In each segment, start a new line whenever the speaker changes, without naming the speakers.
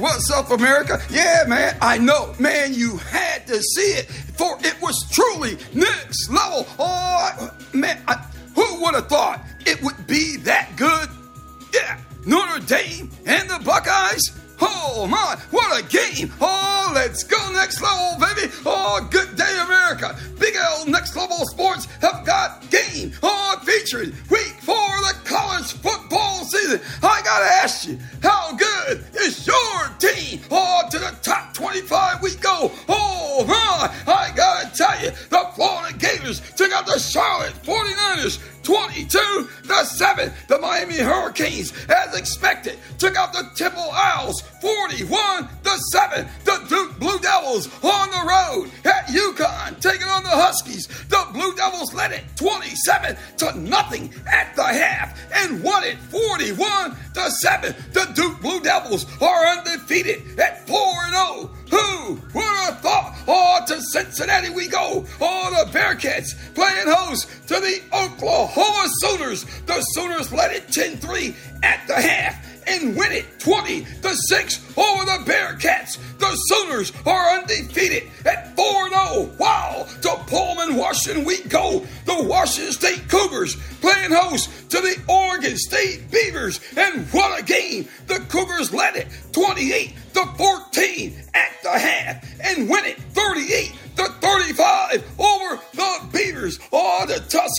what's up, America? Yeah, man, I know. Man, you had to see it, for it was truly next level. Oh, man, I, who would have thought it would be that good? Yeah, Notre Dame and the Buckeyes. Oh my, what a game! Oh, let's go next level, baby! Oh, good day, America! Big L Next Level Sports have got game! Oh, featuring Gators took out the Charlotte 49ers 22 to 7. The Miami Hurricanes, as expected, took out the Temple Owls 41 to 7. The Duke Blue Devils on the road at UConn taking on the Huskies. The Blue Devils led it 27 to nothing at the half and won it 41 to 7. The Duke Blue Devils are undefeated at 4 0. Who would Cincinnati we go. All the Bearcats playing host to the Oklahoma Sooners. The Sooners led it 10 3 at the half and win it 20 to 6 over the Bearcats. The Sooners are undefeated at 4 0. Wow, to Pullman, Washington we go. The Washington State Cougars playing host to the Oregon State Beavers. And what a game! The Cougars led it 28 to 14 at the half and win it 38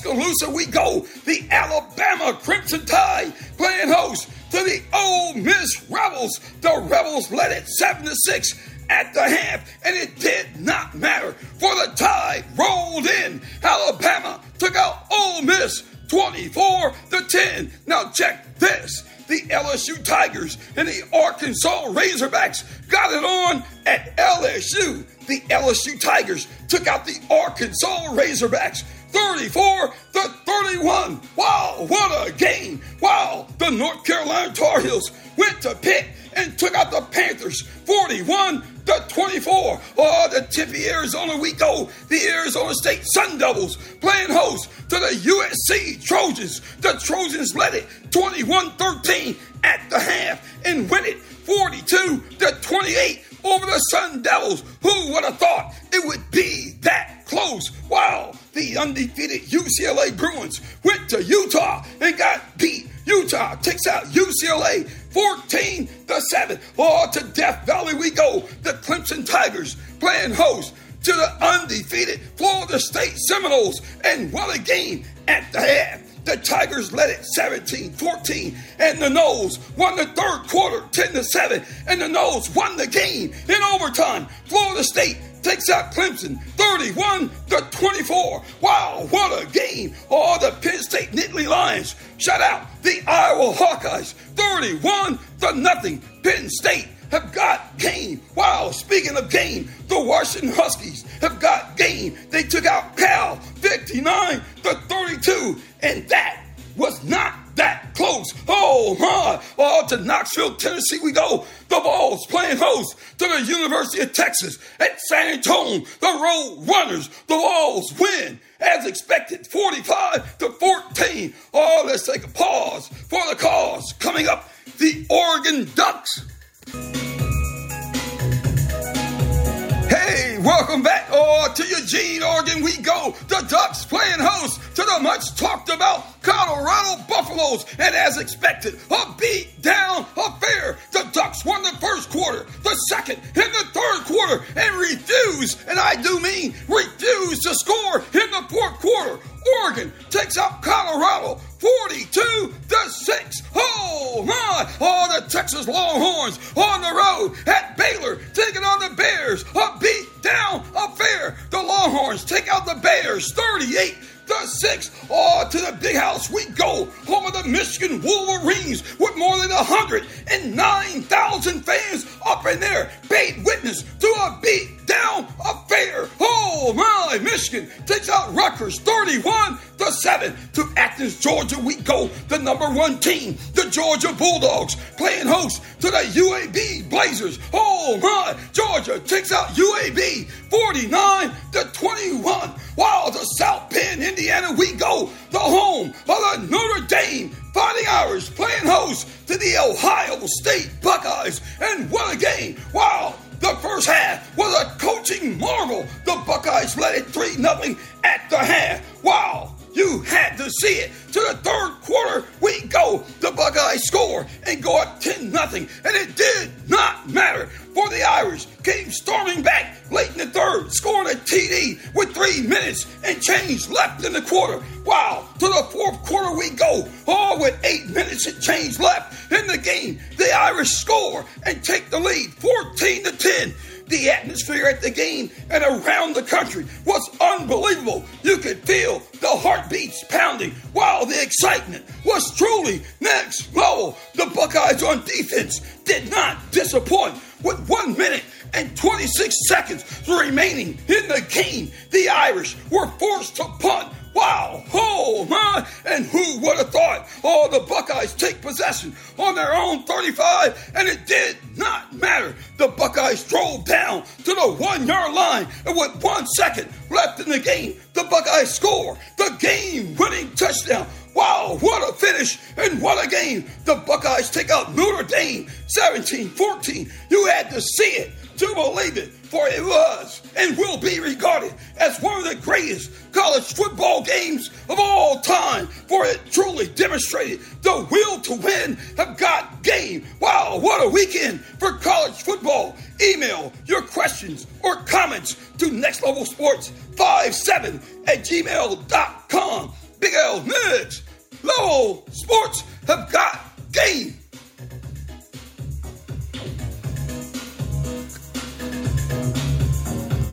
Tuscaloosa we go. The Alabama Crimson Tide playing host to the Ole Miss Rebels. The Rebels led it 7 to 6 at the half, and it did not matter, for the tide rolled in. Alabama took out Ole Miss 24 to 10. Now check this. The LSU Tigers and the Arkansas Razorbacks got it on at LSU. The LSU Tigers took out the Arkansas Razorbacks 34 to 31. Wow, what a game. Wow, the North Carolina Tar Heels went to Pitt and took out the Panthers 41 to 24. Oh, the Tempe Arizona we go. The Arizona State Sun Devils playing host to the USC Trojans. The Trojans led it 21 13 at the half and win it 42 to 28 over the Sun Devils. Who would have thought it would be that close? Wow, the undefeated UCLA Bruins went to Utah and got beat. Utah takes out UCLA 14 to 7. Oh, to Death Valley we go. The Clemson Tigers playing host to the undefeated Florida State Seminoles. And what a game at the half. The Tigers led it 17 14, and the Noles won the third quarter 10 to 7, and the Noles won the game in overtime. Florida State takes out Clemson 31 to 24. Wow, what a game! Oh, the Penn State Nittany Lions shut out the Iowa Hawkeyes 31 to nothing. Penn State have got game. Wow, speaking of game, the Washington Huskies have got game. They took out Cal 59 to 32, and that was not that close. Oh my! Oh, to Knoxville, Tennessee we go. The Vols playing host to the University of Texas at San Antonio. The Road Runners, the Vols win as expected, 45 to 14. Oh, let's take a pause for the cause. Coming up, the Oregon Ducks Hey, welcome back oh, to Eugene, Oregon. We go. The Ducks playing host to the much talked about Colorado Buffaloes. And as expected, a beat down affair. The Ducks won the first quarter, the second, and the third quarter, and refused, and I do mean refused to score in the fourth quarter. Oregon takes out Colorado 42 to 6. Oh my! Oh, the Texas Longhorns on the road at Baylor taking on the Bears. A beat. Take out the Bears 38 to 6. Oh, to the big house we go. Home of the Michigan Wolverines with more than 109,000 fans up in there. Paid witness to a beat Valley, Michigan takes out Rutgers 31 to 7. To Athens, Georgia, we go. The number one team, the Georgia Bulldogs, playing host to the UAB Blazers. Oh my! Georgia takes out UAB 49 to 21. While the South Bend, Indiana, we go. The home of the Notre Dame Fighting Irish playing host to the Ohio State Buckeyes. And what a game! Led it 3 0 at the half. Wow! You had to see it. To the third quarter, we go. The Buckeyes score and go up 10 0. And it did not matter. For the Irish came storming back late in the third, scoring a TD with three minutes and change left in the quarter. Wow, to the fourth quarter we go. All with eight minutes and change left in the game. The Irish score and take the lead 14 to 10. The atmosphere at the game and around the country was unbelievable. You could feel the heartbeats pounding while the excitement was truly next level. The Buckeyes on defense did not disappoint with one minute and 26 seconds remaining in the game. The Irish were forced to punt Wow! Oh my! And who would have thought? Oh, the Buckeyes take possession on their own 35, and it did not matter. The Buckeyes drove down to the one yard line, and with one second left in the game, the Buckeyes score the game winning touchdown. Wow, what a finish and what a game. The Buckeyes take out Notre Dame 17 14. You had to see it to believe it, for it was and will be regarded as one of the greatest college football games of all time, for it truly demonstrated the will to win of God game. Wow, what a weekend for college football. Email your questions or comments to Next Level Sports 57 at gmail.com. Big L Migs, Level Sports have got game.